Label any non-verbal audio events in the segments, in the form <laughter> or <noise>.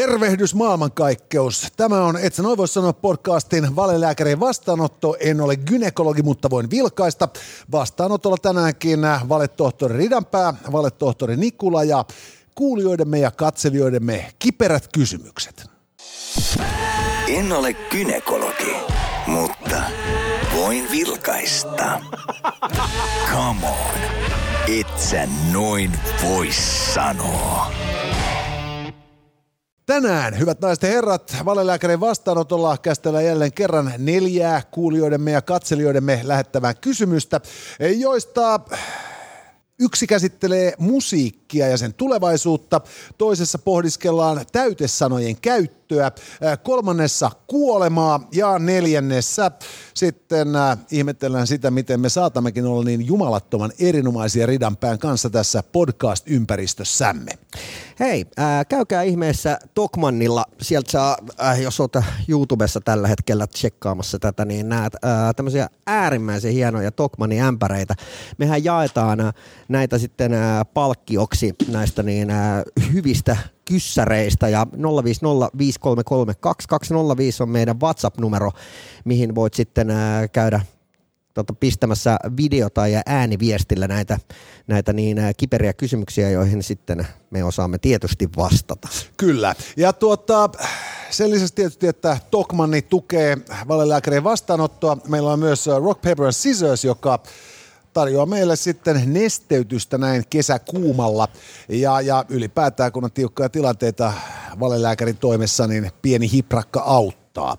Tervehdys maailmankaikkeus. Tämä on, et sä noin voi sanoa podcastin valelääkärin vastaanotto. En ole gynekologi, mutta voin vilkaista. Vastaanotolla tänäänkin valetohtori Ridanpää, valetohtori Nikula ja kuulijoidemme ja katselijoidemme kiperät kysymykset. En ole gynekologi, mutta voin vilkaista. Come on, et sä noin voi sanoa. Tänään, hyvät naiset ja herrat, valelääkärin vastaanotolla käsitellään jälleen kerran neljää kuulijoidemme ja katselijoidemme lähettävää kysymystä, joista Yksi käsittelee musiikkia ja sen tulevaisuutta, toisessa pohdiskellaan täytesanojen käyttöä, kolmannessa kuolemaa ja neljännessä sitten ihmetellään sitä, miten me saatammekin olla niin jumalattoman erinomaisia ridanpään kanssa tässä podcast-ympäristössämme. Hei, äh, käykää ihmeessä Tokmannilla. Sieltä saa, äh, jos olet YouTubessa tällä hetkellä tsekkaamassa tätä, niin näet äh, tämmöisiä äärimmäisen hienoja Tokmannin ämpäreitä. Mehän jaetaan äh, näitä sitten äh, palkkioksi näistä niin äh, hyvistä kyssäreistä ja 050533205 on meidän WhatsApp-numero, mihin voit sitten ää, käydä tota, pistämässä videota ja ääniviestillä näitä, näitä niin ää, kiperiä kysymyksiä, joihin sitten me osaamme tietysti vastata. Kyllä. Ja tuota, sen lisäksi tietysti, että Tokmanni tukee valelääkärien vastaanottoa. Meillä on myös Rock, Paper and Scissors, joka tarjoaa meille sitten nesteytystä näin kesäkuumalla. Ja, ja ylipäätään, kun on tiukkoja tilanteita valelääkärin toimessa, niin pieni hiprakka auttaa.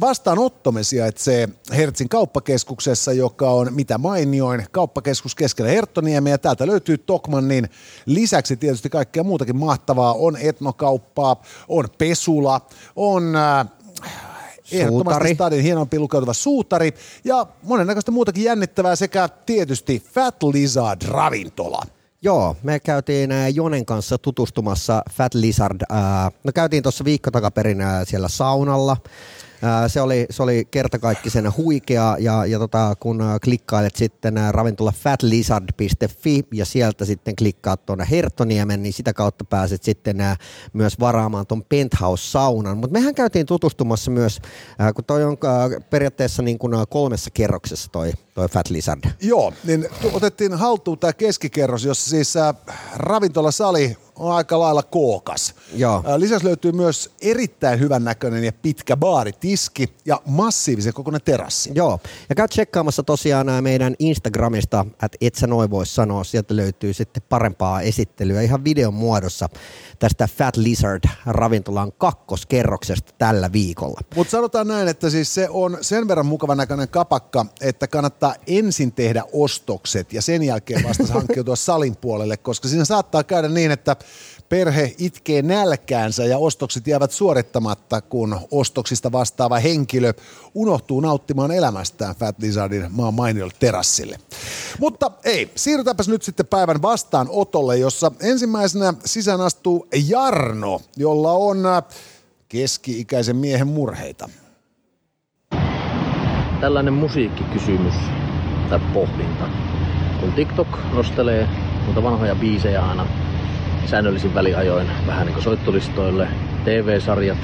Vastaanottomme sijaitsee Hertsin kauppakeskuksessa, joka on mitä mainioin kauppakeskus keskellä Herttoniemeä. Ja täältä löytyy Tokmannin lisäksi tietysti kaikkea muutakin mahtavaa. On etnokauppaa, on pesula, on Ehdottomasti stadin hienompi lukeutuva suutari ja monennäköistä muutakin jännittävää sekä tietysti Fat Lizard ravintola. Joo, me käytiin Jonen kanssa tutustumassa Fat Lizard. No käytiin tuossa viikko takaperin siellä saunalla se oli, se oli kertakaikkisen huikea ja, ja tota, kun klikkailet sitten ravintola fatlizard.fi ja sieltä sitten klikkaat tuonne Herttoniemen, niin sitä kautta pääset sitten myös varaamaan tuon penthouse-saunan. Mutta mehän käytiin tutustumassa myös, kun toi on periaatteessa niin kuin kolmessa kerroksessa toi, toi Fat Lizard. Joo, niin otettiin haltuun tämä keskikerros, jossa siis ravintolasali on aika lailla kookas. Joo. Lisäksi löytyy myös erittäin hyvän näköinen ja pitkä baaritiski ja massiivisen kokoinen terassi. Joo, ja käy tsekkaamassa tosiaan meidän Instagramista, että et sä noin voi sanoa, sieltä löytyy sitten parempaa esittelyä ihan videon muodossa tästä Fat Lizard ravintolan kakkoskerroksesta tällä viikolla. Mutta sanotaan näin, että siis se on sen verran mukavan näköinen kapakka, että kannattaa ensin tehdä ostokset ja sen jälkeen vasta hankkiutua <laughs> salin puolelle, koska siinä saattaa käydä niin, että perhe itkee nälkäänsä ja ostokset jäävät suorittamatta, kun ostoksista vastaava henkilö unohtuu nauttimaan elämästään Fat Lizardin maan mainiolle terassille. Mutta ei, siirrytäänpäs nyt sitten päivän vastaanotolle, jossa ensimmäisenä sisään astuu Jarno, jolla on äh, keski-ikäisen miehen murheita. Tällainen musiikkikysymys tai pohdinta. Kun TikTok nostelee mutta vanhoja biisejä aina säännöllisin väliajoin vähän niin kuin soittolistoille. TV-sarjat,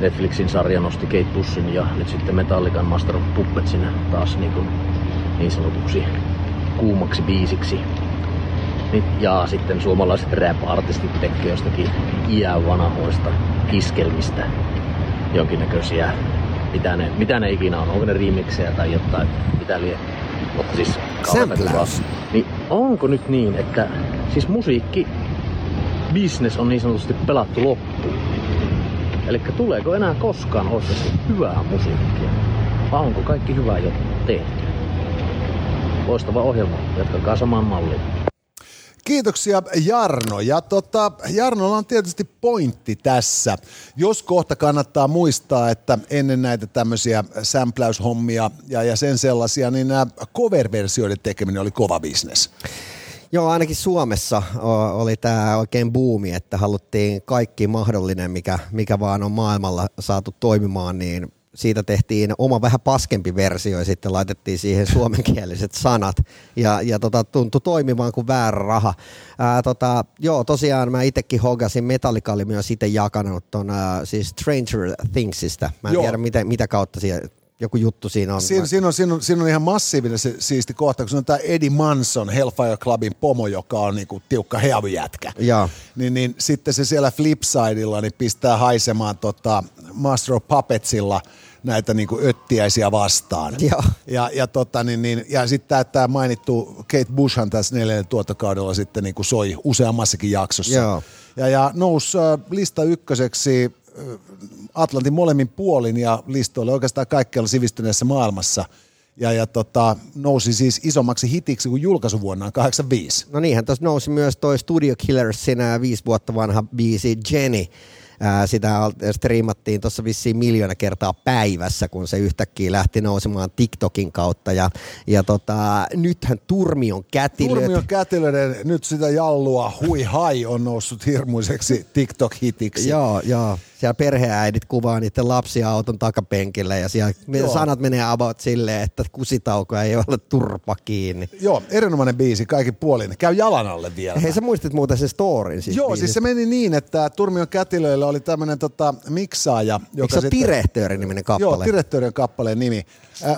Netflixin sarja nosti Kate Bussin ja nyt sitten Metallican Master of Puppetsin taas niin, kuin niin sanotuksi kuumaksi biisiksi. Ja sitten suomalaiset rap-artistit tekee jostakin iän vanhoista kiskelmistä jonkinnäköisiä, mitä ne, mitä ne ikinä on, onko ne remixejä tai jotain, mitä lie. Mutta siis Niin onko nyt niin, että siis musiikki business on niin sanotusti pelattu loppuun. Eli tuleeko enää koskaan oikeasti hyvää musiikkia? Vai onko kaikki hyvää jo tehty? Loistava ohjelma, jatkakaa samaan malliin. Kiitoksia Jarno. Ja tota, Jarnolla on tietysti pointti tässä. Jos kohta kannattaa muistaa, että ennen näitä tämmöisiä sämpläyshommia ja, ja sen sellaisia, niin nämä cover-versioiden tekeminen oli kova bisnes. Joo, ainakin Suomessa oli tämä oikein buumi, että haluttiin kaikki mahdollinen, mikä, mikä vaan on maailmalla saatu toimimaan, niin siitä tehtiin oma vähän paskempi versio ja sitten laitettiin siihen <laughs> suomenkieliset sanat ja, ja tota, tuntui toimimaan kuin väärä raha. Ää, tota, joo, tosiaan mä itsekin hogasin, Metallica oli myös itse jakanut ton ää, siis Stranger Thingsista. Mä en Joo. tiedä mitä, mitä kautta siellä, joku juttu siinä on. Siinä, siinä, on, siinä, on, siinä on ihan massiivinen se, siisti kohta, kun se on tämä Eddie Manson, Hellfire Clubin pomo, joka on niinku tiukka heavyjätkä. Niin, niin sitten se siellä Flipsidella niin pistää haisemaan tota Master of Puppetsilla näitä niinku öttiäisiä vastaan. Joo. Ja, ja, tota, niin, niin, ja sitten tämä mainittu Kate Bushhan tässä neljännen tuottokaudella sitten niinku soi useammassakin jaksossa. Joo. Ja, ja nousi äh, lista ykköseksi Atlantin molemmin puolin ja listoille oikeastaan kaikkialla sivistyneessä maailmassa. Ja, ja tota, nousi siis isommaksi hitiksi kuin julkaisuvuonnaan 85. No niinhän tuossa nousi myös toi Studio Killersin viisi vuotta vanha biisi Jenny. Ää, sitä striimattiin tuossa vissiin miljoona kertaa päivässä, kun se yhtäkkiä lähti nousemaan TikTokin kautta. Ja, ja tota, nythän Turmion kätilöt... Turmion kätilöiden nyt sitä jallua hui hai on noussut hirmuiseksi TikTok-hitiksi. Joo, joo. Siellä perheäidit kuvaa niiden lapsia auton takapenkillä ja siellä Joo. sanat menee about silleen, että kusitauko ei ole turpa kiinni. Joo, erinomainen biisi, kaikki puolin. Käy jalan alle vielä. Hei, sä muistit muuten sen storin siis Joo, siis biisistä. se meni niin, että Turmion kätilöillä oli tämmöinen tota, miksaaja. Eikö se ole Direktööri-niminen kappale? Joo, Direktöörin kappaleen nimi.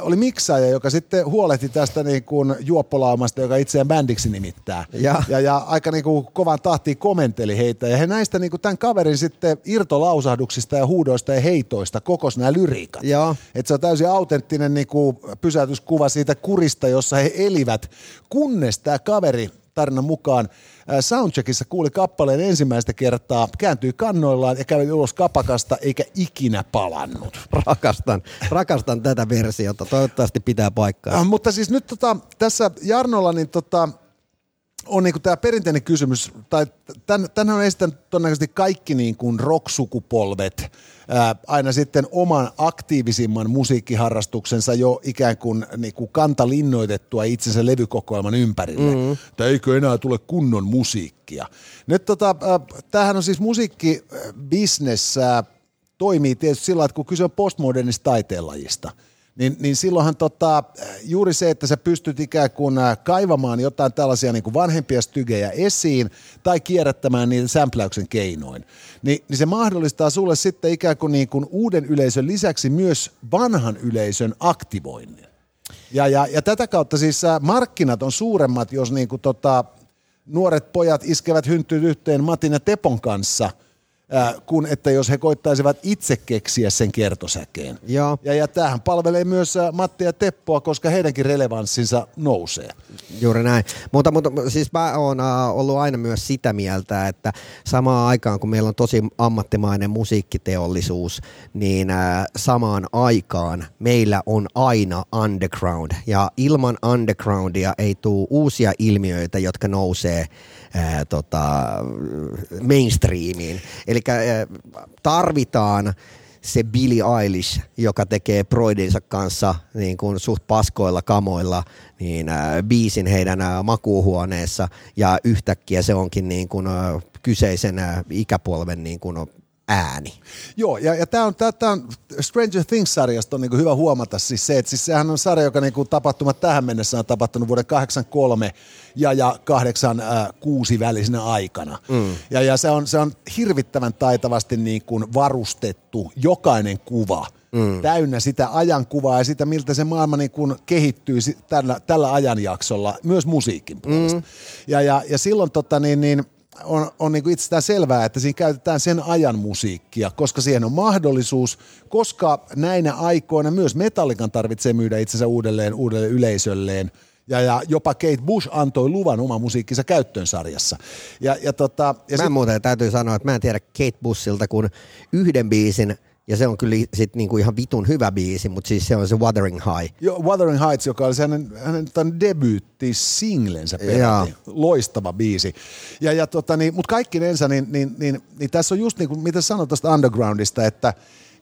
Oli miksaaja, joka sitten huolehti tästä niin kuin juoppolaumasta, joka itseään bändiksi nimittää. Ja. ja, ja aika niin kuin kovan tahtiin komenteli heitä. Ja he näistä niin kuin tämän kaverin sitten irtolausahduksista ja huudoista ja heitoista kokos nämä lyriikat. Joo. Et se on täysin autenttinen niin kuin pysäytyskuva siitä kurista, jossa he elivät, kunnes tämä kaveri tarinan mukaan soundcheckissa kuuli kappaleen ensimmäistä kertaa, kääntyi kannoillaan ja kävi ulos kapakasta eikä ikinä palannut. Rakastan, rakastan tätä versiota. Toivottavasti pitää paikkaa. Äh, mutta siis nyt tota, tässä Jarnolla niin tota, on niinku tämä perinteinen kysymys, tai tänhän on esittänyt todennäköisesti kaikki niin kuin rock-sukupolvet ää, aina sitten oman aktiivisimman musiikkiharrastuksensa jo ikään kuin, niin kuin kantalinnoitettua itsensä levykokoelman ympärille. Mm. Tai eikö enää tule kunnon musiikkia. Nyt tota, ää, tämähän on siis musiikkibisnes ää, toimii tietysti sillä että kun kyse on postmodernista taiteenlajista, niin, niin silloinhan tota, juuri se, että sä pystyt ikään kuin äh, kaivamaan jotain tällaisia niin kuin vanhempia stygejä esiin tai kierrättämään niitä sämpläyksen keinoin, niin, niin se mahdollistaa sulle sitten ikään kuin, niin kuin uuden yleisön lisäksi myös vanhan yleisön aktivoinnin. Ja, ja, ja tätä kautta siis äh, markkinat on suuremmat, jos niin kuin tota, nuoret pojat iskevät hynttyyt yhteen Matin ja Tepon kanssa, äh, kun että jos he koittaisivat itse keksiä sen kertosäkeen. Joo. Ja, ja tämähän palvelee myös äh, Matti ja Teppoa, koska heidänkin relevanssinsa nousee. Juuri näin. Mutta, mutta siis mä oon äh, ollut aina myös sitä mieltä, että samaan aikaan kun meillä on tosi ammattimainen musiikkiteollisuus, niin samaan aikaan meillä on aina underground. Ja ilman undergroundia ei tule uusia ilmiöitä, jotka nousee äh, tota, mainstreamiin. Eli äh, tarvitaan se Billie Eilish, joka tekee Broidinsa kanssa niin kuin suht paskoilla kamoilla niin äh, biisin heidän äh, makuuhuoneessa. Ja yhtäkkiä se onkin niin kuin, äh, kyseisen ikäpolven niin kuin, ääni. Joo, ja, ja tämä on, tää, tää on Stranger Things-sarjasta on niinku hyvä huomata siis se, että siis sehän on sarja, joka niinku tapahtumat tähän mennessä on tapahtunut vuoden 83 ja, ja 86 välisenä aikana. Mm. Ja, ja se, on, se on hirvittävän taitavasti niinku varustettu jokainen kuva mm. täynnä sitä ajankuvaa ja sitä, miltä se maailma niin kuin kehittyy tällä, tällä ajanjaksolla, myös musiikin puolesta. Mm. Ja, ja, ja silloin tota, niin, niin, on, on niin itsestään selvää, että siinä käytetään sen ajan musiikkia, koska siihen on mahdollisuus, koska näinä aikoina myös Metallican tarvitsee myydä itsensä uudelleen uudelle yleisölleen. Ja, ja jopa Kate Bush antoi luvan oma musiikkinsa käyttöön sarjassa. Ja, ja, tota, ja mä sit, muuten täytyy sanoa, että mä en tiedä Kate Bussilta kuin yhden biisin, ja se on kyllä sit niinku ihan vitun hyvä biisi, mutta siis se on se Wuthering High. jo, Wuthering Heights, joka oli se hänen, hänen tämän debyytti-singlensä peräti. Loistava biisi. Ja, ja tota, niin, mutta kaikkinensa, niin, niin, niin, niin, tässä on just niin kuin, mitä sanoit tuosta undergroundista, että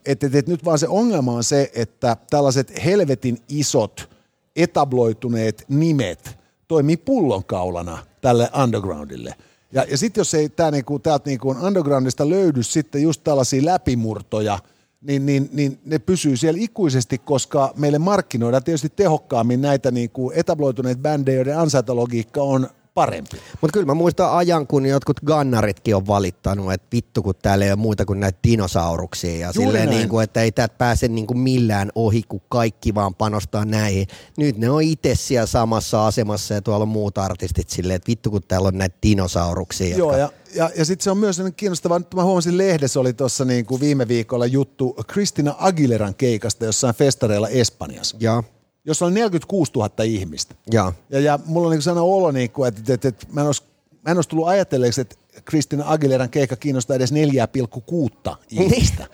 et, et, et nyt vaan se ongelma on se, että tällaiset helvetin isot etabloituneet nimet toimii pullonkaulana tälle undergroundille. Ja, ja sitten jos ei tää niinku, täältä niinku undergroundista löydy sitten just tällaisia läpimurtoja, niin, niin, niin ne pysyy siellä ikuisesti, koska meille markkinoidaan tietysti tehokkaammin näitä niin kuin etabloituneita bändejä, joiden ansaintalogiikka on parempi. Mutta kyllä mä muistan ajan, kun jotkut gannaritkin on valittanut, että vittu kun täällä ei ole muuta kuin näitä dinosauruksia. Ja silleen niin kuin, että ei täältä pääse niin kuin millään ohi, kun kaikki vaan panostaa näihin. Nyt ne on itse siellä samassa asemassa ja tuolla on muut artistit silleen, että vittu kun täällä on näitä dinosauruksia. Joo, jotka... ja, ja, ja sitten se on myös kiinnostavaa, nyt mä huomasin lehdessä oli tuossa niin kuin viime viikolla juttu Kristina Aguileran keikasta jossain festareilla Espanjassa. Joo jossa on 46 000 ihmistä. Ja, ja, ja mulla on niin sana olo, niin kuin, että, että, että mä, en olisi, mä en olisi tullut ajatelleeksi, että Kristina Aguileran keikka kiinnostaa edes 4,6 ihmistä.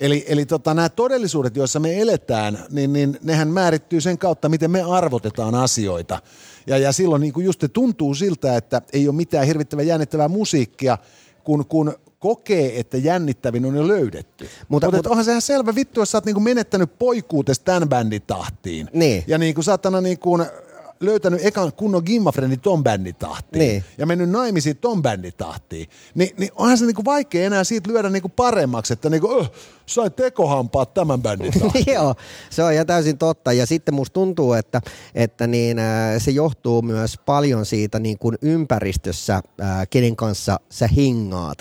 eli eli tota, nämä todellisuudet, joissa me eletään, niin, niin nehän määrittyy sen kautta, miten me arvotetaan asioita. Ja, ja silloin niin kuin just tuntuu siltä, että ei ole mitään hirvittävän jännittävää musiikkia, kun, kun kokee, että jännittävin on jo löydetty. Mutta, mutta, mutta onhan sehän selvä vittu, jos sä oot niinku menettänyt poikuutes tämän bändin tahtiin. Niin. Ja niinku saatana niinku löytänyt ekan kunnon gimmafrendi ton bändin tahtiin niin. ja mennyt naimisiin ton bändin tahtiin, niin, niin onhan se niinku vaikea enää siitä lyödä niinku paremmaksi, että niinku, öh, sain tekohampaat tämän bändin <laughs> Joo, se on ja täysin totta. Ja sitten musta tuntuu, että, että niin, äh, se johtuu myös paljon siitä niin kuin ympäristössä, äh, kenen kanssa sä hingaat.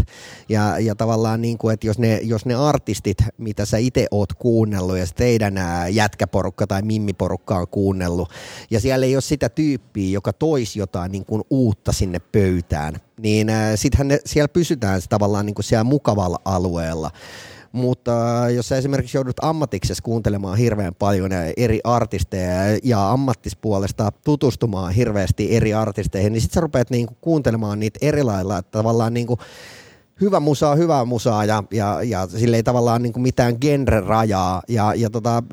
Ja, ja tavallaan, niin kuin, että jos ne, jos ne artistit, mitä sä itse oot kuunnellut ja se teidän äh, jätkäporukka tai mimmiporukka on kuunnellut, ja siellä ei ole sitä tyyppiä, joka toisi jotain niin kuin uutta sinne pöytään, niin sittenhän siellä pysytään tavallaan niin kuin siellä mukavalla alueella. Mutta äh, jos sä esimerkiksi joudut ammatiksessa kuuntelemaan hirveän paljon eri artisteja ja ammattispuolesta tutustumaan hirveästi eri artisteihin, niin sitten sä rupeat niinku kuuntelemaan niitä eri lailla, että tavallaan niinku hyvä musaa, hyvää musaa ja, ja, ja sille ei tavallaan niin kuin mitään genre-rajaa. Ja, ja tota,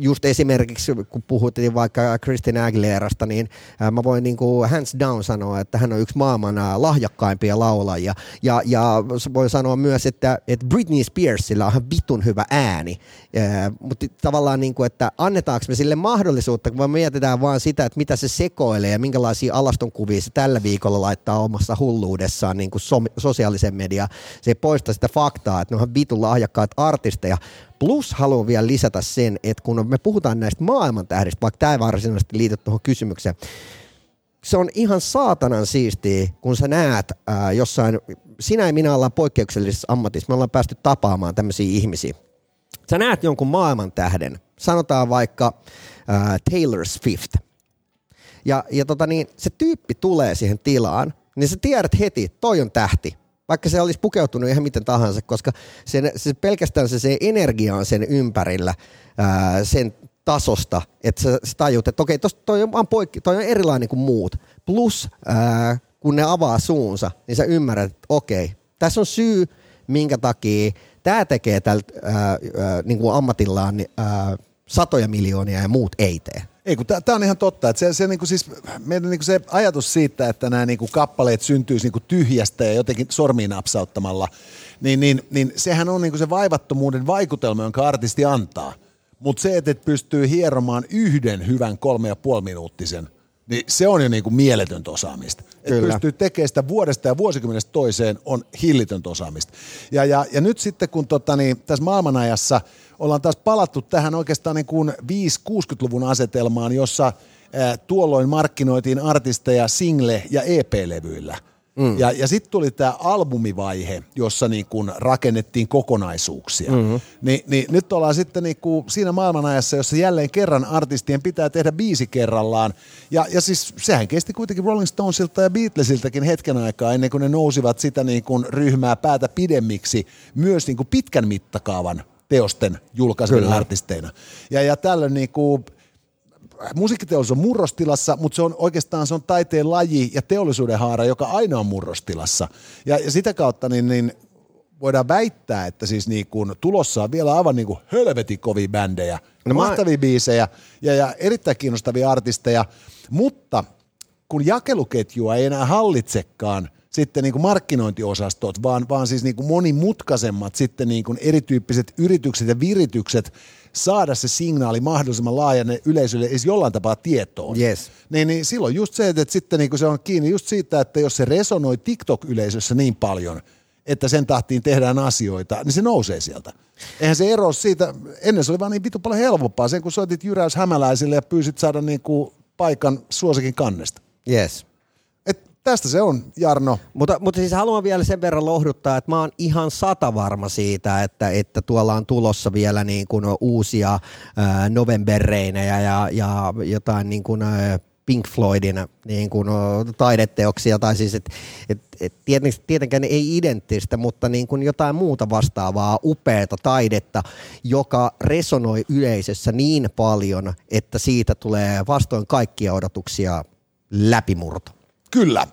just esimerkiksi kun puhuttiin vaikka Christina Aguilerasta, niin mä voin niin kuin hands down sanoa, että hän on yksi maailman lahjakkaimpia laulajia. Ja, ja voin sanoa myös, että, että Britney Spearsilla on vitun hyvä ääni. Mutta tavallaan niin kuin, että annetaanko me sille mahdollisuutta, kun me mietitään vaan sitä, että mitä se sekoilee ja minkälaisia alastonkuvia se tällä viikolla laittaa omassa hulluudessaan niin kuin so- sosiaalisen median se ei poista sitä faktaa, että ne on vitun lahjakkaat artisteja. Plus haluan vielä lisätä sen, että kun me puhutaan näistä maailman tähdistä, vaikka tämä ei varsinaisesti liity tuohon kysymykseen, se on ihan saatanan siistiä, kun sä näet ää, jossain, sinä ja minä ollaan poikkeuksellisessa ammatissa, me ollaan päästy tapaamaan tämmöisiä ihmisiä. Sä näet jonkun maailman tähden, sanotaan vaikka ää, Taylor Swift, ja, ja tota niin, se tyyppi tulee siihen tilaan, niin sä tiedät heti, toi on tähti. Vaikka se olisi pukeutunut ihan miten tahansa, koska sen, se pelkästään se, se energia on sen ympärillä, ää, sen tasosta, että sä, sä tajut, että okei, tosta, toi, on poikki, toi on erilainen kuin muut. Plus, ää, kun ne avaa suunsa, niin sä ymmärrät, että okei, tässä on syy, minkä takia tämä tekee tältä niin kuin ammatillaan ää, satoja miljoonia ja muut ei tee. Ei, kun tämä on ihan totta. Että se, se, niinku siis, meidän niinku se ajatus siitä, että nämä niinku kappaleet syntyisi niinku tyhjästä ja jotenkin sormiin napsauttamalla, niin, niin, niin sehän on niinku se vaivattomuuden vaikutelma, jonka artisti antaa. Mutta se, että et pystyy hieromaan yhden hyvän kolme ja puoli minuuttisen, niin se on jo niinku mieletöntä osaamista. Että pystyy tekemään sitä vuodesta ja vuosikymmenestä toiseen on hillitöntä osaamista. Ja, ja, ja nyt sitten kun tota, niin, tässä maailmanajassa – ollaan taas palattu tähän oikeastaan niin kuin 5-60-luvun asetelmaan, jossa ää, tuolloin markkinoitiin artisteja single- ja EP-levyillä. Mm. Ja, ja sitten tuli tämä albumivaihe, jossa niin kun rakennettiin kokonaisuuksia. Mm-hmm. Ni, niin nyt ollaan sitten niin siinä maailmanajassa, jossa jälleen kerran artistien pitää tehdä biisi kerrallaan. Ja, ja siis sehän kesti kuitenkin Rolling Stonesilta ja Beatlesiltakin hetken aikaa ennen kuin ne nousivat sitä niin kuin ryhmää päätä pidemmiksi myös niin kuin pitkän mittakaavan teosten julkaiseminen artisteina. Ja, ja tällöin niin kuin, musiikkiteollisuus on murrostilassa, mutta se on oikeastaan se on taiteen laji ja teollisuuden haara, joka aina on murrostilassa. Ja, ja sitä kautta niin, niin voidaan väittää, että siis niin kuin tulossa on vielä aivan niin kuin helvetin kovia bändejä, no mahtavia mä... biisejä ja, ja erittäin kiinnostavia artisteja, mutta kun jakeluketjua ei enää hallitsekaan sitten niin kuin markkinointiosastot, vaan, vaan siis niin kuin monimutkaisemmat sitten niin kuin erityyppiset yritykset ja viritykset saada se signaali mahdollisimman laajalle yleisölle edes jollain tapaa tietoon. Yes. Niin, niin silloin just se, että sitten niin se on kiinni just siitä, että jos se resonoi TikTok-yleisössä niin paljon, että sen tahtiin tehdään asioita, niin se nousee sieltä. Eihän se ero siitä, ennen se oli vaan niin vitu paljon helpompaa, sen kun soitit Jyräys Hämäläisille ja pyysit saada niin kuin paikan suosikin kannesta. Yes. Et tästä se on, Jarno. Mutta, mutta siis haluan vielä sen verran lohduttaa, että mä oon ihan sata varma siitä, että, että tuolla on tulossa vielä niin kuin uusia ää, novemberreinejä ja, ja jotain niin kuin, Pink Floydin niin kuin, taideteoksia, tai siis, että et, et, tietenkään ei identtistä, mutta niin kuin jotain muuta vastaavaa upeata taidetta, joka resonoi yleisössä niin paljon, että siitä tulee vastoin kaikkia odotuksia läpimurto. Kyllä.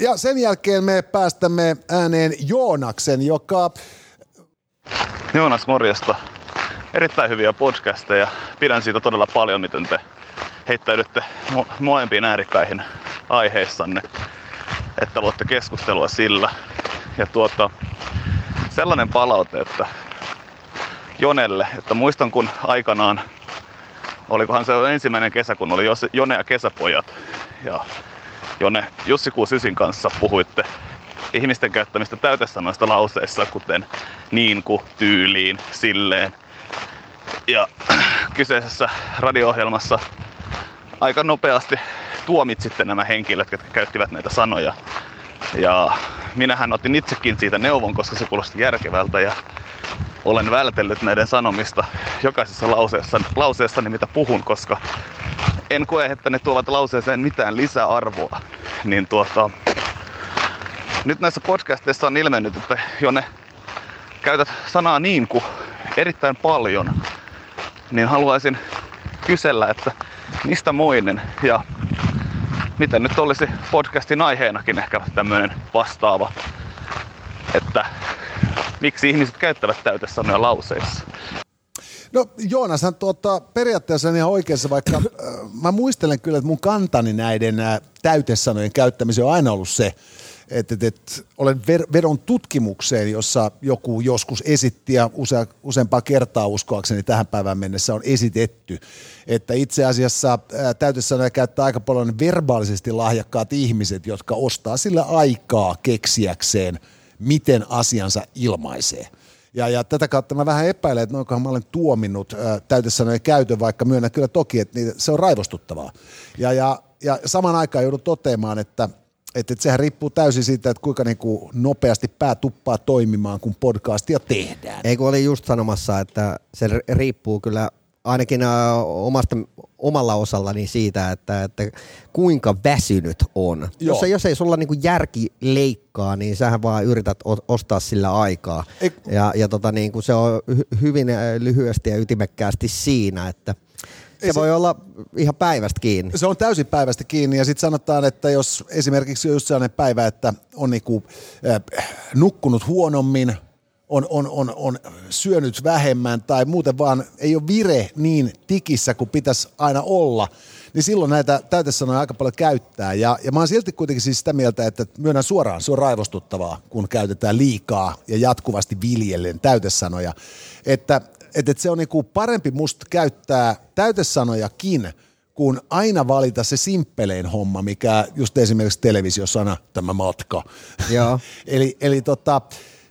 Ja sen jälkeen me päästämme ääneen Joonaksen, joka... Joonas, morjesta. Erittäin hyviä podcasteja. Pidän siitä todella paljon, miten te heittäydytte mo- molempiin ääripäihin aiheissanne, että luotte keskustelua sillä. Ja tuota, sellainen palaute, että Jonelle, että muistan kun aikanaan, olikohan se ensimmäinen kesä, kun oli Jone ja kesäpojat, ja Jone Jussi Kuusysin kanssa puhuitte ihmisten käyttämistä täytesanoista lauseissa, kuten niin kuin, tyyliin, silleen. Ja kyseisessä radio-ohjelmassa aika nopeasti tuomitsitte nämä henkilöt, jotka käyttivät näitä sanoja. Ja minähän otin itsekin siitä neuvon, koska se kuulosti järkevältä ja olen vältellyt näiden sanomista jokaisessa lauseessa, lauseessani, mitä puhun, koska en koe, että ne tuovat lauseeseen mitään lisäarvoa. Niin tuota, nyt näissä podcasteissa on ilmennyt, että jo ne käytät sanaa niin kuin erittäin paljon, niin haluaisin kysellä, että mistä moinen ja miten nyt olisi podcastin aiheenakin ehkä tämmöinen vastaava, että miksi ihmiset käyttävät täytesanoja lauseissa. No Joonashan tuota, periaatteessa on ihan oikeassa, vaikka äh, mä muistelen kyllä, että mun kantani näiden äh, täytesanojen käyttämiseen on aina ollut se, että, että, että olen ver, vedon tutkimukseen, jossa joku joskus esitti ja use, useampaa kertaa uskoakseni tähän päivään mennessä on esitetty, että itse asiassa äh, täytesanoja käyttää aika paljon verbaalisesti lahjakkaat ihmiset, jotka ostaa sillä aikaa keksiäkseen, asiansa ilmaisee. Ja, ja tätä kautta mä vähän epäilen, että noinkohan mä olen tuominnut täytesanojen käytön, vaikka myönnän kyllä toki, että niitä, se on raivostuttavaa. Ja, ja, ja saman aikaan joudun toteamaan, että että, että sehän riippuu täysin siitä, että kuinka niin kuin nopeasti pää tuppaa toimimaan, kun podcastia tehdään. Ei kun olin just sanomassa, että se riippuu kyllä ainakin omasta, omalla osallani siitä, että, että kuinka väsynyt on. Jos, jos ei sulla niinku järki leikkaa, niin sähän vaan yrität ostaa sillä aikaa. Ei. Ja, ja tota, niinku se on hyvin lyhyesti ja ytimekkäästi siinä, että se, se voi olla ihan päivästä kiinni. Se on täysin päivästä kiinni ja sitten sanotaan, että jos esimerkiksi on just sellainen päivä, että on niinku, äh, nukkunut huonommin, on, on, on, on syönyt vähemmän tai muuten vaan ei ole vire niin tikissä kuin pitäisi aina olla, niin silloin näitä täytesanoja aika paljon käyttää. Ja, ja mä oon silti kuitenkin siis sitä mieltä, että myönnän suoraan, se on raivostuttavaa, kun käytetään liikaa ja jatkuvasti viljellen täytesanoja. Että, että, että se on niinku parempi musta käyttää täytesanojakin, kun aina valita se simppelein homma, mikä just esimerkiksi televisiosana, tämä matka. Joo. <laughs> eli, eli tota,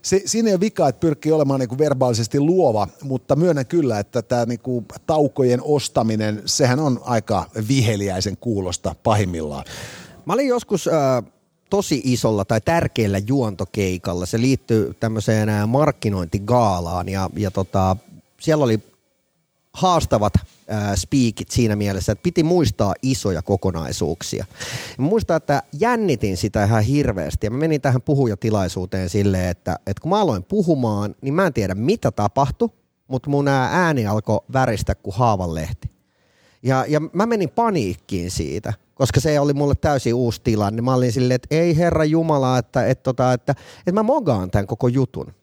se, siinä ei ole vika, että pyrkii olemaan niin kuin verbaalisesti luova, mutta myönnän kyllä, että tämä niin kuin taukojen ostaminen, sehän on aika viheliäisen kuulosta pahimmillaan. Mä olin joskus äh, tosi isolla tai tärkeällä juontokeikalla. Se liittyy tämmöiseen äh, markkinointigaalaan ja, ja tota, siellä oli haastavat äh, speakit siinä mielessä, että piti muistaa isoja kokonaisuuksia. Mä muistan, että jännitin sitä ihan hirveästi ja mä menin tähän puhujatilaisuuteen silleen, että, että kun mä aloin puhumaan, niin mä en tiedä mitä tapahtui, mutta mun ääni alkoi väristä kuin haavanlehti. Ja, ja mä menin paniikkiin siitä, koska se oli mulle täysin uusi tilanne. Mä olin silleen, että ei herra Jumala, että, että, tota, että, että, että mä mogaan tämän koko jutun.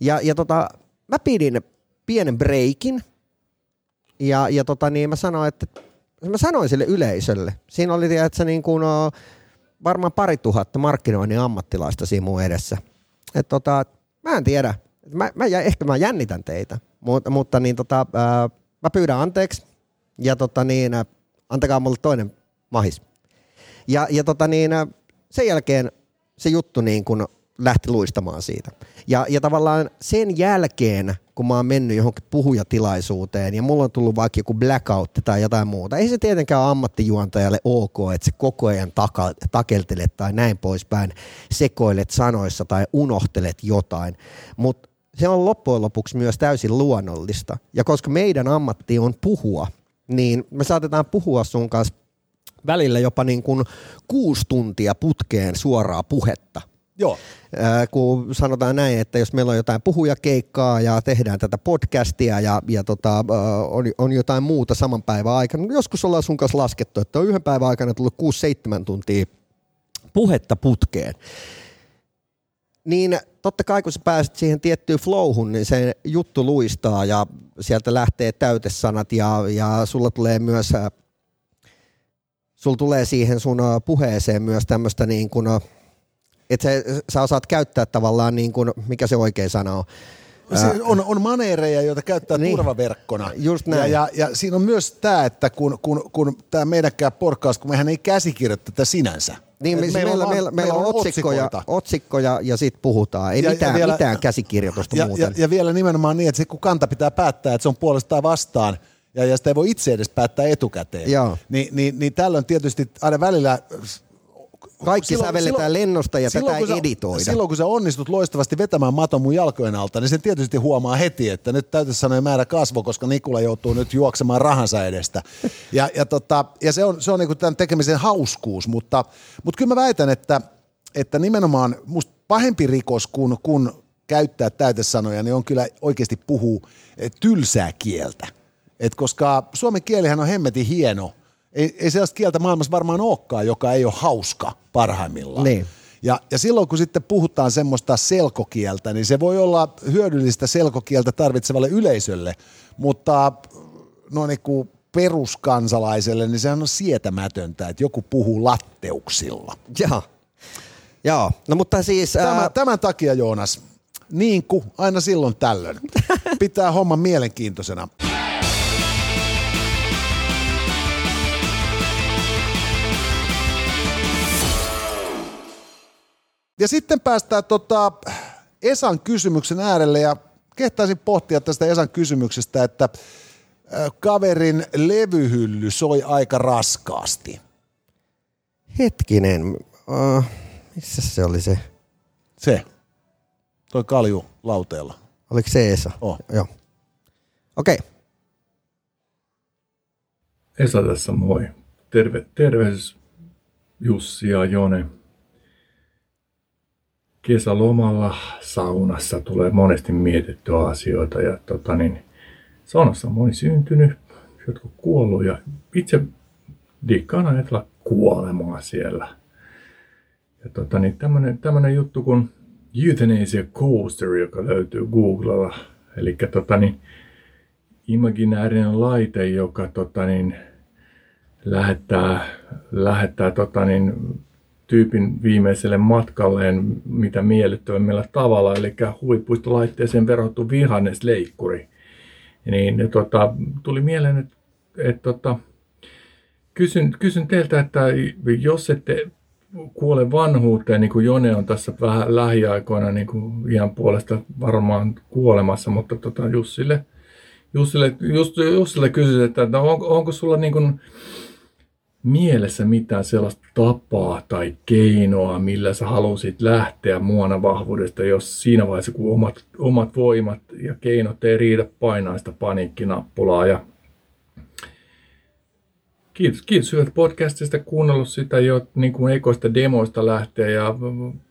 Ja, ja tota, mä pidin pienen breikin – ja, ja tota, niin mä sanoin, että mä sanoin sille yleisölle. Siinä oli että niin kuin, no, varmaan pari tuhatta markkinoinnin ammattilaista siinä mun edessä. Et tota, mä en tiedä. Mä, mä, ehkä mä jännitän teitä, mutta, mutta niin tota, ää, mä pyydän anteeksi. Ja tota niin, äh, antakaa mulle toinen mahis. Ja, ja tota niin, äh, sen jälkeen se juttu niin kun lähti luistamaan siitä. Ja, ja tavallaan sen jälkeen, kun mä oon mennyt johonkin puhujatilaisuuteen ja mulla on tullut vaikka joku blackout tai jotain muuta, ei se tietenkään ole ammattijuontajalle ok, että se koko ajan taka, takeltelet tai näin poispäin, sekoilet sanoissa tai unohtelet jotain. Mutta se on loppujen lopuksi myös täysin luonnollista. Ja koska meidän ammatti on puhua, niin me saatetaan puhua sun kanssa välillä jopa niin kuin kuusi tuntia putkeen suoraa puhetta. Joo. Ää, kun sanotaan näin, että jos meillä on jotain puhujakeikkaa ja tehdään tätä podcastia ja, ja tota, on, on jotain muuta saman päivän aikana, niin joskus ollaan sun kanssa laskettu, että on yhden päivän aikana tullut 6-7 tuntia puhetta putkeen. Niin totta kai kun sä pääset siihen tiettyyn flowhun, niin se juttu luistaa ja sieltä lähtee täytesanat ja, ja sulla tulee myös sulla tulee siihen sun puheeseen myös tämmöistä niin kuin, että sä, sä osaat käyttää tavallaan niin kuin, mikä se oikea sana on, se on, on maneereja, joita käyttää niin, turvaverkkona. Just näin. Ja, ja, ja siinä on myös tämä, että kun, kun, kun tämä meidänkään podcast, kun mehän ei käsikirjoita tätä sinänsä. Niin, meillä, meillä, meillä, meillä, meillä on otsikkoja, otsikkoja ja sitten puhutaan. Ei ja, mitään, ja vielä, mitään käsikirjoitusta ja, muuten. Ja, ja vielä nimenomaan niin, että se kun kanta pitää päättää, että se on puolestaan vastaan, ja, ja sitä ei voi itse edes päättää etukäteen. Joo. Ni, niin, niin tällöin tietysti aina välillä kaikki silloin, sävelletään silloin, lennosta ja silloin, tätä ei editoida. Silloin kun sä onnistut loistavasti vetämään maton mun jalkojen alta, niin sen tietysti huomaa heti, että nyt täytyy sanoa määrä kasvo, koska Nikula joutuu nyt juoksemaan rahansa edestä. Ja, ja, tota, ja se on, se on niinku tämän tekemisen hauskuus, mutta, mutta kyllä mä väitän, että, että nimenomaan musta pahempi rikos kuin kun käyttää täytesanoja, niin on kyllä oikeasti puhuu eh, tylsää kieltä. Et koska suomen kielihän on hemmetin hieno – ei, ei sellaista kieltä maailmassa varmaan olekaan, joka ei ole hauska parhaimmillaan. Niin. Ja, ja silloin kun sitten puhutaan semmoista selkokieltä, niin se voi olla hyödyllistä selkokieltä tarvitsevalle yleisölle, mutta no niin kuin peruskansalaiselle, niin sehän on sietämätöntä, että joku puhuu latteuksilla. Joo. Joo, no mutta siis... Tämä, ää... Tämän takia Joonas, niin kuin aina silloin tällöin, <laughs> pitää homma mielenkiintoisena. Ja sitten päästään tota Esan kysymyksen äärelle ja kehtaisin pohtia tästä Esan kysymyksestä, että kaverin levyhylly soi aika raskaasti. Hetkinen, uh, missä se oli se? Se, toi kalju lauteella. Oliko se Esa? Oh. Joo. Okei. Okay. Esa tässä moi. Terve, terveys Jussi ja Jone kesälomalla saunassa tulee monesti mietittyä asioita ja tota niin, saunassa on moni syntynyt, jotkut kuollut ja itse dikkaan ajatella kuolemaa siellä. Ja tota niin, tämmönen, tämmönen juttu kuin Euthanasia Coaster, joka löytyy Googlella. Eli tota niin, imaginäärinen laite, joka tota niin, lähettää, lähettää tota niin, tyypin viimeiselle matkalleen mitä miellyttävämmällä tavalla, eli huvipuistolaitteeseen verrattu vihannesleikkuri. Niin tota, tuli mieleen, että et, tota, kysyn, kysyn teiltä, että jos ette kuole vanhuuteen, niin kuin Jone on tässä vähän lähiaikoina niin kuin ihan puolesta varmaan kuolemassa, mutta tota Jussille, Jussille, Jussille kysyisin, että no, onko, onko sulla niin kuin, mielessä mitään sellaista tapaa tai keinoa, millä sä halusit lähteä muona vahvuudesta, jos siinä vaiheessa, kun omat, omat voimat ja keinot ei riitä painaa sitä paniikkinappulaa. Ja kiitos, kiitos hyvät podcastista, kuunnellut sitä jo niin kuin ekoista demoista lähtien ja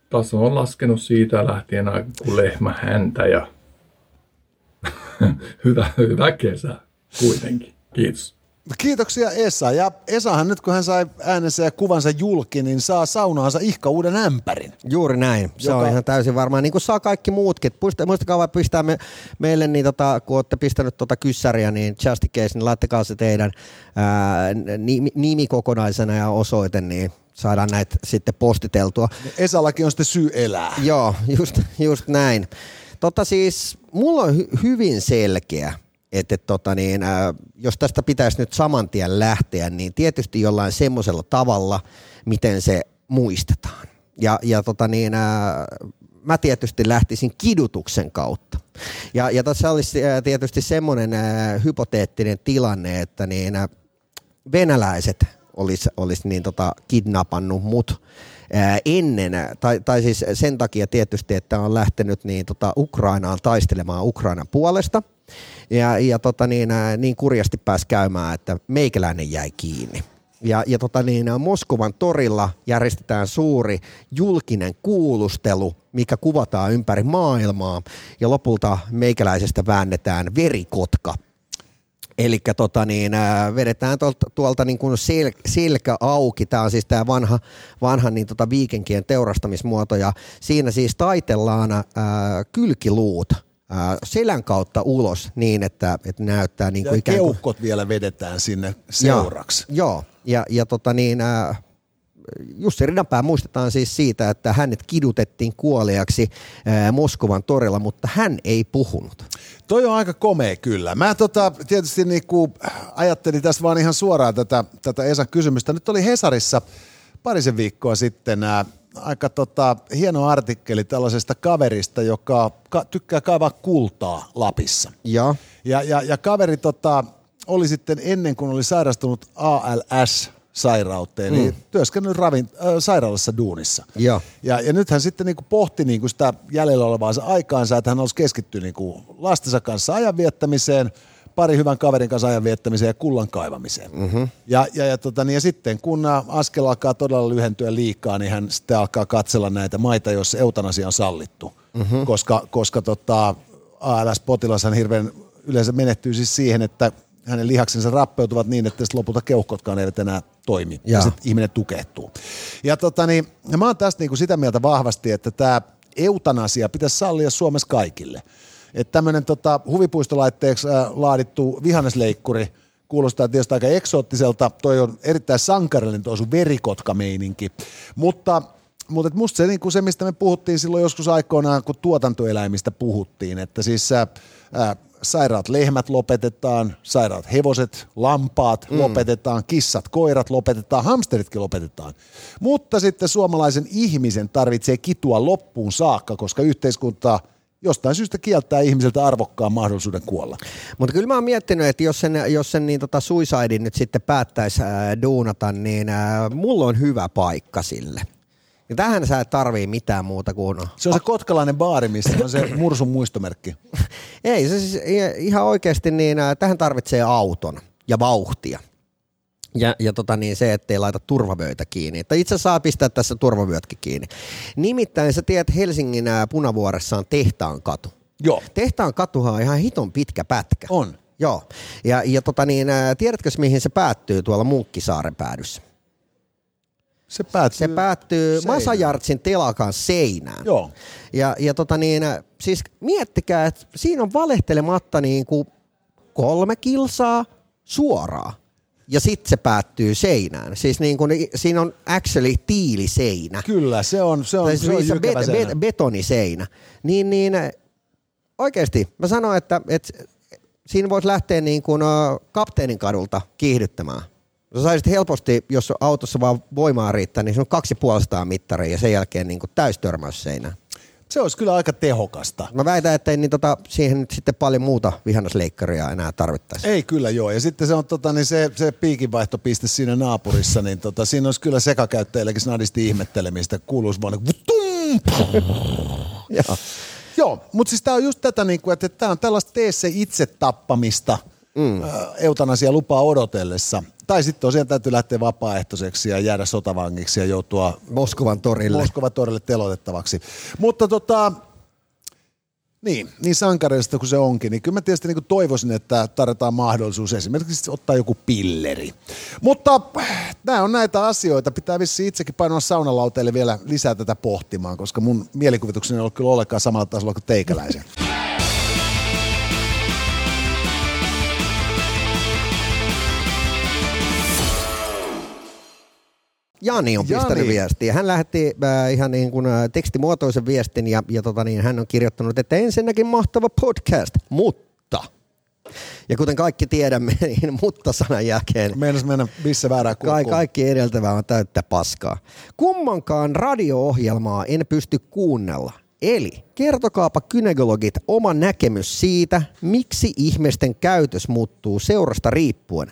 taso on laskenut siitä lähtien kuin lehmä häntä ja <laughs> hyvä, hyvä kesä kuitenkin. Kiitos. Kiitoksia Esa. Ja Esahan nyt kun hän sai äänensä ja kuvansa julki, niin saa saunaansa ihka uuden ämpärin. Juuri näin. Se joka... on ihan täysin varmaan. Niin kuin saa kaikki muutkin. Muistakaa vaan pistää me, meille, niin tota, kun olette pistänyt tuota kyssäriä, niin just in case, niin laittakaa se teidän ää, nimi, nimi kokonaisena ja osoite, niin saadaan näitä sitten postiteltua. Esallakin on sitten syy elää. Joo, just, just näin. Tota siis, mulla on hy- hyvin selkeä että et, tota niin, äh, jos tästä pitäisi nyt saman tien lähteä, niin tietysti jollain semmoisella tavalla, miten se muistetaan. Ja, ja tota niin, äh, mä tietysti lähtisin kidutuksen kautta. Ja, ja tässä olisi tietysti semmoinen hypoteettinen tilanne, että niin, äh, venäläiset olisi olis niin tota kidnappannut mut ennen, tai, tai siis sen takia tietysti, että on lähtenyt niin tota Ukrainaan taistelemaan Ukrainan puolesta. Ja, ja tota niin, niin kurjasti pääsi käymään, että meikäläinen jäi kiinni. Ja, ja tota niin, Moskovan torilla järjestetään suuri julkinen kuulustelu, mikä kuvataan ympäri maailmaa. Ja lopulta meikäläisestä väännetään verikotka Eli tota niin, vedetään tuolta, tuolta niin kuin sel, selkä auki. Tämä on siis tämä vanha, vanha niin tota viikenkien teurastamismuoto. Ja siinä siis taitellaan ää, kylkiluut ää, selän kautta ulos niin, että, että näyttää niin kuin ja ikään kuin... keuhkot vielä vedetään sinne seuraksi. Ja, joo, ja, ja tota niin, ää, Jussi Ridanpää muistetaan siis siitä, että hänet kidutettiin kuoliaksi Moskovan torilla, mutta hän ei puhunut. Toi on aika komea kyllä. Mä tota, tietysti niinku ajattelin tästä vaan ihan suoraan tätä, tätä Esan kysymystä. Nyt oli Hesarissa parisen viikkoa sitten ää, aika tota, hieno artikkeli tällaisesta kaverista, joka ka- tykkää kaivaa kultaa Lapissa. Ja, Ja, ja, ja kaveri tota, oli sitten ennen kuin oli sairastunut ALS sairauteen, mm. niin työskennellyt ravin, äh, sairaalassa duunissa. ja. Ja, ja nyt hän sitten niin pohti niin sitä jäljellä olevaa aikaansa, että hän olisi keskittyä niin lastensa kanssa ajan viettämiseen, pari hyvän kaverin kanssa ajan viettämiseen ja kullan kaivamiseen. Mm-hmm. Ja, ja, ja, tota, niin, ja sitten kun askel alkaa todella lyhentyä liikaa, niin hän sitten alkaa katsella näitä maita, joissa eutanasia on sallittu. Mm-hmm. Koska, koska tota, ALS-potilashan hirveän yleensä menettyy siis siihen, että hänen lihaksensa rappeutuvat niin, että lopulta keuhkotkaan eivät enää toimi. Ja, ja sitten ihminen tukehtuu. Ja, tota, niin, ja mä oon tästä niinku sitä mieltä vahvasti, että tämä eutanasia pitäisi sallia Suomessa kaikille. Että tämmöinen tota, huvipuistolaitteeksi äh, laadittu vihannesleikkuri kuulostaa tietysti aika eksoottiselta. Toi on erittäin sankarillinen tuo sun verikotkameininki. Mutta mutta et musta se, niin se, mistä me puhuttiin silloin joskus aikoinaan, kun tuotantoeläimistä puhuttiin, että siis ää, ää, sairaat lehmät lopetetaan, sairaat hevoset, lampaat mm. lopetetaan, kissat, koirat lopetetaan, hamsteritkin lopetetaan. Mutta sitten suomalaisen ihmisen tarvitsee kitua loppuun saakka, koska yhteiskunta jostain syystä kieltää ihmiseltä arvokkaan mahdollisuuden kuolla. Mutta kyllä mä oon miettinyt, että jos sen, jos sen niin tota suicidein nyt sitten päättäisi äh, duunata, niin äh, mulla on hyvä paikka sille. Ja tähän sä et tarvii mitään muuta kuin... Se on se kotkalainen baari, missä on se mursun muistomerkki. <laughs> Ei, se siis ihan oikeasti niin, äh, tähän tarvitsee auton ja vauhtia. Ja, ja tota niin, se, ettei laita turvavyötä kiinni. Että itse saa pistää tässä turvavyötkin kiinni. Nimittäin sä tiedät, Helsingin ää, Punavuoressa on Tehtaan katu. Joo. Tehtaan katuhan on ihan hiton pitkä pätkä. On. Joo. Ja, ja tota niin, ää, tiedätkö mihin se päättyy tuolla Munkkisaaren päädyssä? Se päättyy, Se päättyy seinään. Masajartsin telakan seinään. Joo. Ja, ja tota niin, siis miettikää, että siinä on valehtelematta niin kuin kolme kilsaa suoraa. Ja sitten se päättyy seinään. Siis niin kuin, siinä on actually tiiliseinä. Kyllä, se on, se on, Tai se on siis on bet, seinä. bet, betoniseinä. Niin, niin oikeasti mä sanoin, että, että siinä voisi lähteä niin kuin kapteenin kadulta kiihdyttämään. Sä saisit helposti, jos autossa vaan voimaa riittää, niin se on 250 mittaria ja sen jälkeen niin kuin täystörmäys seinään. Se olisi kyllä aika tehokasta. Mä väitän, että ei niin tota, siihen nyt sitten paljon muuta vihannasleikkaria enää tarvittaisi. Ei kyllä joo. Ja sitten se on tota, niin se, se piikinvaihtopiste siinä naapurissa, niin tota, siinä olisi kyllä sekakäyttäjällekin snadisti ihmettelemistä. Kuuluisi vaan niin kuin vutum! <laughs> Joo. Joo, mutta siis tämä on just tätä, niin kuin, että tämä on tällaista tee se itse tappamista mm. eutanasia lupaa odotellessa. Tai sitten tosiaan täytyy lähteä vapaaehtoiseksi ja jäädä sotavangiksi ja joutua Moskovan torille. Moskova torille telotettavaksi. Mutta tota, niin, niin sankareista kuin se onkin, niin kyllä mä tietysti niin toivoisin, että tarjotaan mahdollisuus esimerkiksi ottaa joku pilleri. Mutta nämä on näitä asioita, pitää vissi itsekin painoa saunalauteelle vielä lisää tätä pohtimaan, koska mun mielikuvitukseni ei ole kyllä ollenkaan samalla tasolla kuin teikäläisen. <laughs> Jani on pistänyt Jani. viestiä. Hän lähetti äh, ihan niin kuin äh, tekstimuotoisen viestin ja, ja tota niin, hän on kirjoittanut, että ensinnäkin mahtava podcast, mutta Ja kuten kaikki tiedämme, <laughs> niin mutta-sanan jälkeen Meinas mennä missä väärää Ka- kaikki edeltävää on täyttä paskaa. Kummankaan radio-ohjelmaa en pysty kuunnella. Eli kertokaapa kynegologit oma näkemys siitä, miksi ihmisten käytös muuttuu seurasta riippuen.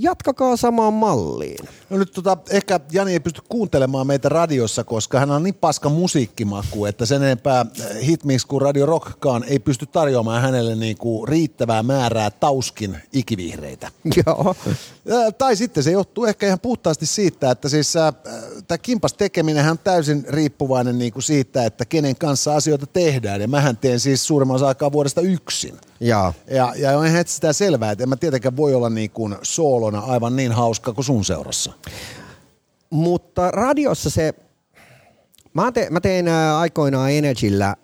Jatkakaa samaan malliin. No nyt tota, ehkä Jani ei pysty kuuntelemaan meitä radiossa, koska hän on niin paska musiikkimaku, että sen enempää hitmix kuin Radio Rockkaan ei pysty tarjoamaan hänelle niinku riittävää määrää tauskin ikivihreitä. <laughs> Joo. Ää, Tai sitten se johtuu ehkä ihan puhtaasti siitä, että siis tämä kimpas tekeminen on täysin riippuvainen niinku siitä, että kenen kanssa asioita tehdään. Ja mähän teen siis suurimman osa aikaa vuodesta yksin. Joo. Ja, ja on ihan sitä selvää, että en mä tietenkään voi olla niin kuin soolona aivan niin hauska kuin sun seurassa. Mutta radiossa se, mä, te, mä tein ää, aikoinaan Energyllä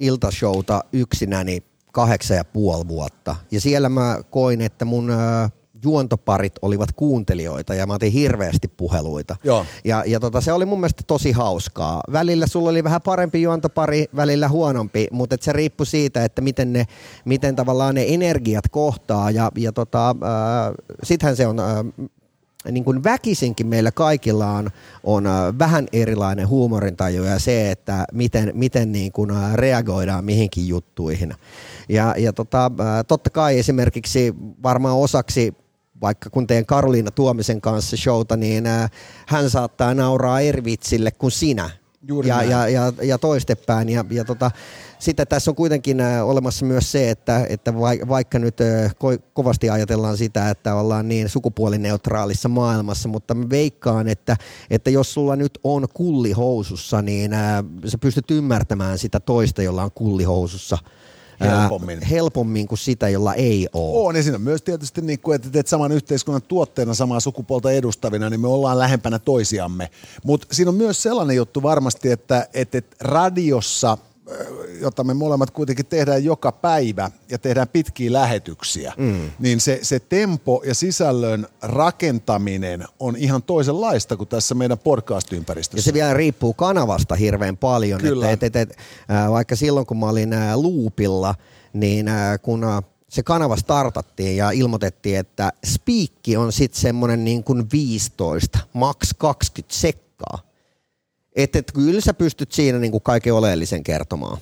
iltashowta yksinäni kahdeksan ja puoli vuotta. Ja siellä mä koin, että mun ää, juontoparit olivat kuuntelijoita ja mä otin hirveästi puheluita. Joo. Ja, ja tota, se oli mun mielestä tosi hauskaa. Välillä sulla oli vähän parempi juontopari, välillä huonompi, mutta et se riippui siitä, että miten, ne, miten tavallaan ne energiat kohtaa. Ja, ja tota, äh, sittenhän se on... Äh, niin kuin väkisinkin meillä kaikilla on, on äh, vähän erilainen huumorintaju ja se, että miten, miten niin kuin äh, reagoidaan mihinkin juttuihin. Ja, ja tota, äh, totta kai esimerkiksi varmaan osaksi vaikka kun teen Karoliina Tuomisen kanssa showta, niin äh, hän saattaa nauraa eri vitsille kuin sinä. Juuri ja, näin. ja, ja, ja toistepäin. Ja, ja tota, sitten tässä on kuitenkin äh, olemassa myös se, että, että vai- vaikka nyt äh, ko- kovasti ajatellaan sitä, että ollaan niin sukupuolineutraalissa maailmassa, mutta mä veikkaan, että, että jos sulla nyt on kulli housussa, niin sä pystyt ymmärtämään sitä toista, jolla on kulli housussa. Ää, Helpommin. helpommin kuin sitä, jolla ei ole. On, ja siinä on myös tietysti, niin kuin, että teet saman yhteiskunnan tuotteena samaa sukupuolta edustavina, niin me ollaan lähempänä toisiamme. Mutta siinä on myös sellainen juttu varmasti, että, että, että radiossa, jota me molemmat kuitenkin tehdään joka päivä ja tehdään pitkiä lähetyksiä, mm. niin se, se tempo ja sisällön rakentaminen on ihan toisenlaista kuin tässä meidän Ja podcast-ympäristössä. se vielä riippuu kanavasta hirveän paljon. Kyllä. Että, et, et, et, ää, vaikka silloin, kun mä olin ää, Loopilla, niin kun se kanava startattiin ja ilmoitettiin, että spiikki on sitten semmoinen niin kuin 15, maks 20 sekkaa. Että et, kyllä sä pystyt siinä niin kuin kaiken oleellisen kertomaan.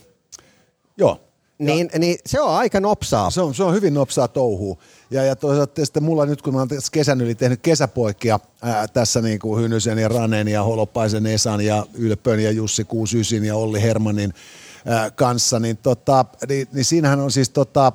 Joo. Niin, niin se on aika nopsaa. Se on, se on hyvin nopsaa touhua. Ja, ja toisaalta sitten mulla nyt, kun mä oon kesän yli tehnyt kesäpoikia ää, tässä niin kuin Hynysen ja Ranen ja Holopaisen Esan ja Ylpön ja Jussi Kuusysin ja Olli Hermanin ää, kanssa, niin, tota, niin, niin siinähän on siis tota,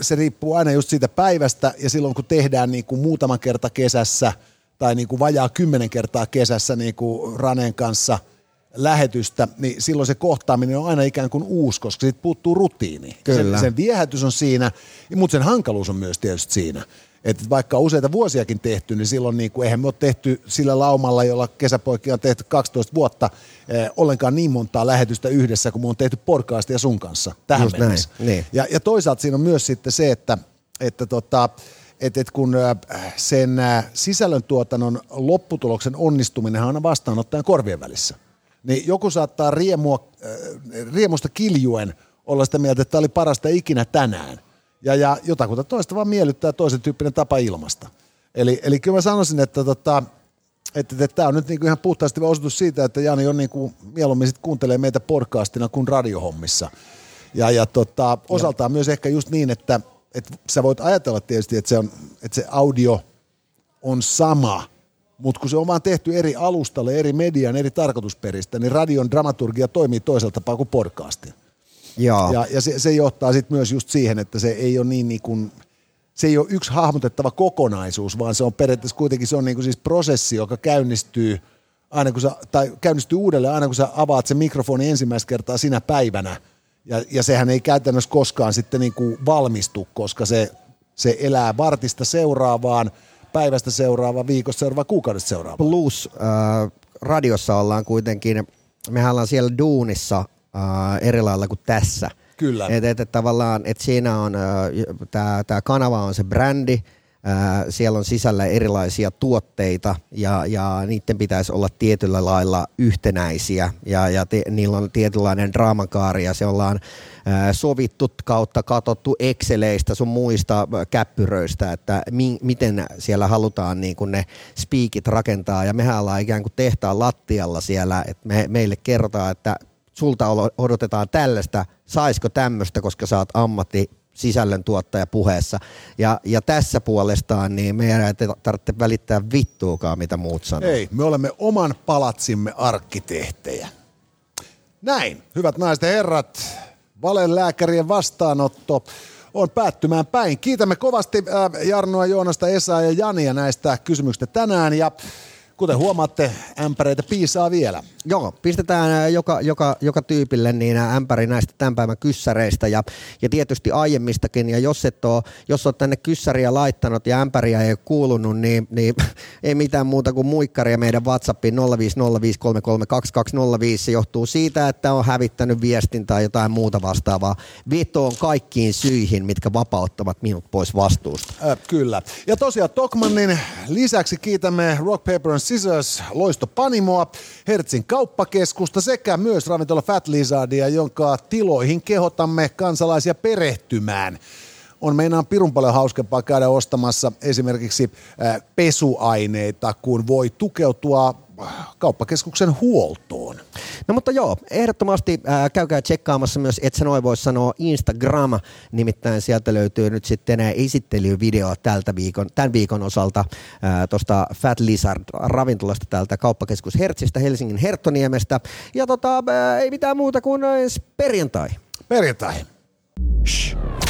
se riippuu aina just siitä päivästä ja silloin kun tehdään niin kuin muutama kerta kesässä tai niin kuin vajaa kymmenen kertaa kesässä niin kuin Ranen kanssa – lähetystä, niin silloin se kohtaaminen on aina ikään kuin uusi, koska siitä puuttuu rutiini. Kyllä. Sen, sen viehätys on siinä, mutta sen hankaluus on myös tietysti siinä. Että vaikka on useita vuosiakin tehty, niin silloin niin kuin, eihän me ole tehty sillä laumalla, jolla kesäpoikia on tehty 12 vuotta, eh, ollenkaan niin montaa lähetystä yhdessä, kun me on tehty podcastia sun kanssa tähän Just näin, mennessä. niin. Ja, ja toisaalta siinä on myös sitten se, että, että tota, et, et kun äh, sen äh, sisällöntuotannon lopputuloksen onnistuminen on aina vastaanottajan korvien välissä, niin joku saattaa riemua, äh, riemusta kiljuen olla sitä mieltä, että tämä oli parasta ikinä tänään. Ja, ja jotakuta toista vaan miellyttää toisen tyyppinen tapa ilmasta. Eli, eli kyllä mä sanoisin, että tota, että, että tämä on nyt niinku ihan puhtaasti osoitus siitä, että Jani on niinku, mieluummin sit kuuntelee meitä podcastina kuin radiohommissa. Ja, ja tota, osaltaan myös ehkä just niin, että, että sä voit ajatella tietysti, että se, on, että se audio on sama, mutta kun se on vaan tehty eri alustalle, eri median, eri tarkoitusperistä, niin radion dramaturgia toimii toisella tapaa kuin podcastin. Joo. Ja, ja se, se johtaa sitten myös just siihen, että se ei ole niin, niin kuin, se ei ole yksi hahmotettava kokonaisuus, vaan se on periaatteessa kuitenkin se on niin kuin siis prosessi, joka käynnistyy aina kun sä, tai käynnistyy uudelleen aina kun sä avaat sen mikrofoni ensimmäistä kertaa sinä päivänä. Ja, ja sehän ei käytännössä koskaan sitten niin kuin valmistu, koska se, se elää vartista seuraavaan, päivästä seuraavaan, viikosta seuraavaan, kuukaudesta seuraavaan. Plus äh, radiossa ollaan kuitenkin, mehän ollaan siellä duunissa äh, eri lailla kuin tässä. Kyllä. Et, et, et tavallaan, että siinä on, äh, tämä kanava on se brändi, siellä on sisällä erilaisia tuotteita ja, ja niiden pitäisi olla tietyllä lailla yhtenäisiä. Ja, ja te, niillä on tietynlainen draamakaari ja se ollaan sovittu kautta katsottu Exceleistä sun muista käppyröistä, että mi, miten siellä halutaan niin kuin ne speakit rakentaa. Ja mehän ollaan ikään kuin tehtaan lattialla siellä, että me, meille kerrotaan, että sulta odotetaan tällaista, saisiko tämmöistä, koska sä oot ammatti sisällöntuottaja puheessa. Ja, ja tässä puolestaan niin meidän ei tarvitse välittää vittuukaan, mitä muut sanoo. Ei, me olemme oman palatsimme arkkitehtejä. Näin, hyvät naiset ja herrat, valelääkärien vastaanotto on päättymään päin. Kiitämme kovasti äh, Jarnoa, Joonasta, Esa ja Jania näistä kysymyksistä tänään ja kuten huomaatte, ämpäreitä piisaa vielä. Joo, pistetään joka, joka, joka tyypille niin ämpäri näistä tämän päivän kyssäreistä ja, ja tietysti aiemmistakin. Ja jos et ole, jos olet tänne kyssäriä laittanut ja ämpäriä ei ole kuulunut, niin, niin <laughs> ei mitään muuta kuin muikkaria meidän WhatsAppiin 0505332205. Se johtuu siitä, että on hävittänyt viestin tai jotain muuta vastaavaa. Vetoon kaikkiin syihin, mitkä vapauttavat minut pois vastuusta. Äh, kyllä. Ja tosiaan Tokmannin lisäksi kiitämme Rock Paper and Scissors Loisto Panimoa, Hertzin kauppakeskusta sekä myös ravintola Fat Lizardia, jonka tiloihin kehotamme kansalaisia perehtymään. On meinaan pirun paljon hauskempaa käydä ostamassa esimerkiksi pesuaineita, kun voi tukeutua kauppakeskuksen huoltoon. No mutta joo, ehdottomasti ää, käykää tsekkaamassa myös, et sä noin voi sanoa Instagram, nimittäin sieltä löytyy nyt sitten esittelyvideo tältä viikon, tämän viikon osalta tuosta Fat Lizard ravintolasta täältä kauppakeskus Hertzistä Helsingin Herttoniemestä. Ja tota, ää, ei mitään muuta kuin perjantai. Perjantai. Shh.